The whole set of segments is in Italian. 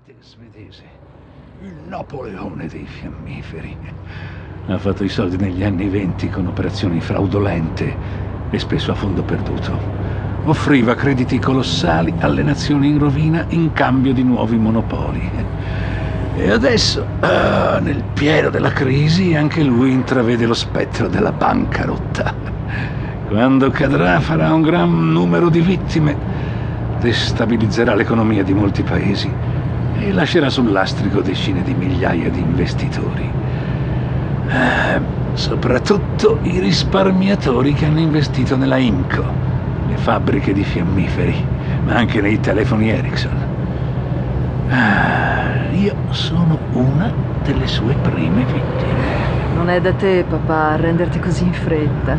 magnate svedese, il Napoleone dei fiammiferi. Ha fatto i soldi negli anni venti con operazioni fraudolente e spesso a fondo perduto. Offriva crediti colossali alle nazioni in rovina in cambio di nuovi monopoli. E adesso, ah, nel pieno della crisi, anche lui intravede lo spettro della bancarotta. Quando cadrà farà un gran numero di vittime destabilizzerà l'economia di molti paesi e lascerà sul lastrico decine di migliaia di investitori. Eh, soprattutto i risparmiatori che hanno investito nella Inco, le fabbriche di fiammiferi, ma anche nei telefoni Ericsson. Ah, io sono una delle sue prime vittime. Non è da te, papà, renderti così in fretta.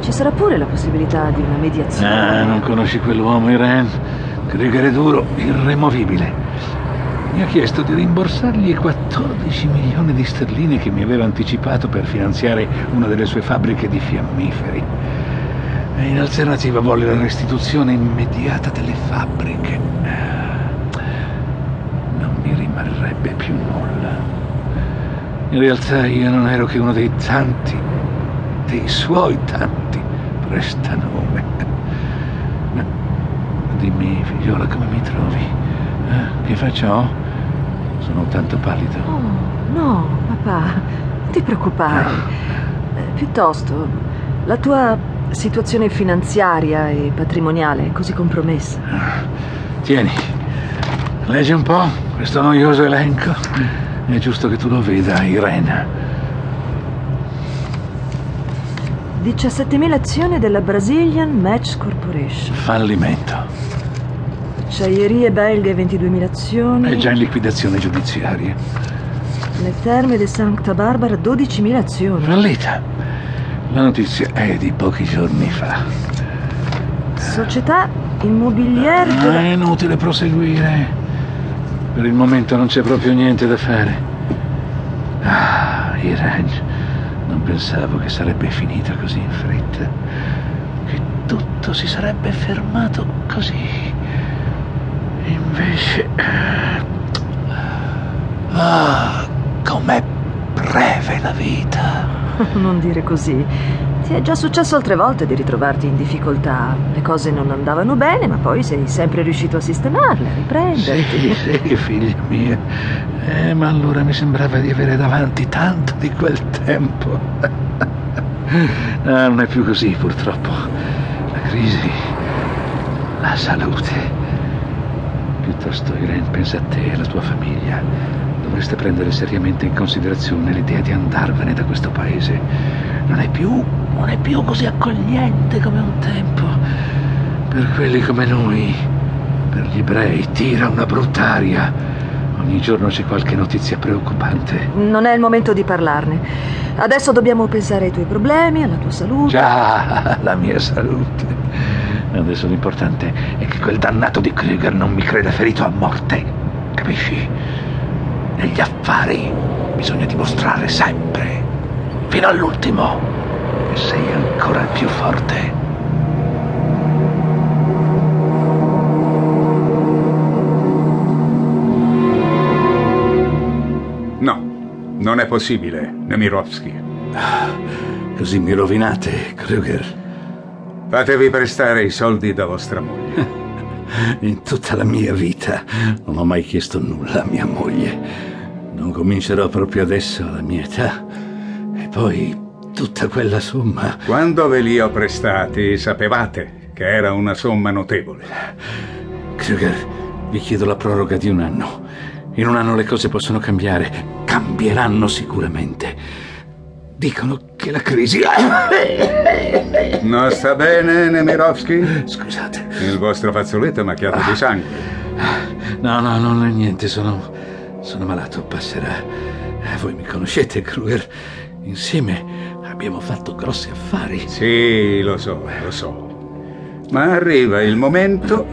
Ci sarà pure la possibilità di una mediazione. Ah, non conosci quell'uomo, Irene? Krieger è duro, irremovibile. Mi ha chiesto di rimborsargli i 14 milioni di sterline che mi aveva anticipato per finanziare una delle sue fabbriche di fiammiferi. E in alternativa volle la restituzione immediata delle fabbriche. Non mi rimarrebbe più nulla. In realtà io non ero che uno dei tanti, dei suoi tanti prestanome. Ma dimmi, figliola, come mi trovi? Eh, che faccia ho? Sono tanto pallido. Oh, no, papà, non ti preoccupare. Eh, piuttosto, la tua situazione finanziaria e patrimoniale è così compromessa. Tieni, leggi un po' questo noioso elenco. È giusto che tu lo veda, Irene. 17.000 azioni della Brazilian Match Corporation. Fallimento. Acciaierie belghe 22.000 azioni. È già in liquidazione giudiziaria. Le terme di Santa Barbara 12.000 azioni. Fallita. La notizia è di pochi giorni fa. Società immobiliare. Ah, è inutile proseguire. Per il momento non c'è proprio niente da fare. Ah, Irene, non pensavo che sarebbe finita così in fretta. Che tutto si sarebbe fermato così. Invece... Ah, com'è breve la vita. Non dire così. Ti è già successo altre volte di ritrovarti in difficoltà. Le cose non andavano bene, ma poi sei sempre riuscito a sistemarle, a riprenderti. Sì, sì, figlia mia. Eh, ma allora mi sembrava di avere davanti tanto di quel tempo. No, non è più così, purtroppo. La crisi, la salute. Irene, pensa a te e alla tua famiglia. Dovreste prendere seriamente in considerazione l'idea di andarvene da questo paese. Non è più, non è più così accogliente come un tempo. Per quelli come noi, per gli ebrei, tira una brutta aria. Ogni giorno c'è qualche notizia preoccupante. Non è il momento di parlarne. Adesso dobbiamo pensare ai tuoi problemi, alla tua salute. Già, la mia salute. Adesso l'importante è che quel dannato di Krieger non mi creda ferito a morte. Capisci? Negli affari bisogna dimostrare sempre, fino all'ultimo, che sei ancora più forte. No, non è possibile, Nemirovsky. Così mi rovinate, Krieger. Fatevi prestare i soldi da vostra moglie. In tutta la mia vita non ho mai chiesto nulla a mia moglie. Non comincerò proprio adesso alla mia età. E poi tutta quella somma. Quando ve li ho prestati, sapevate che era una somma notevole. Kruger, vi chiedo la proroga di un anno. In un anno le cose possono cambiare. Cambieranno sicuramente. Dicono che la crisi. Non sta bene, Nemirovsky? Scusate. Il vostro fazzoletto è macchiato di sangue. No, no, non è niente, sono. sono malato, passerà. Eh, Voi mi conoscete, Kruger. Insieme abbiamo fatto grossi affari. Sì, lo so, lo so. Ma arriva il momento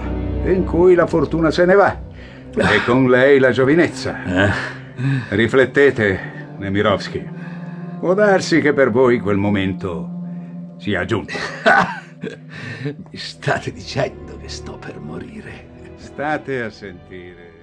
in cui la fortuna se ne va. E con lei la giovinezza. Eh? Riflettete, Nemirovsky. Può darsi che per voi quel momento sia giunto. Mi state dicendo che sto per morire. State a sentire.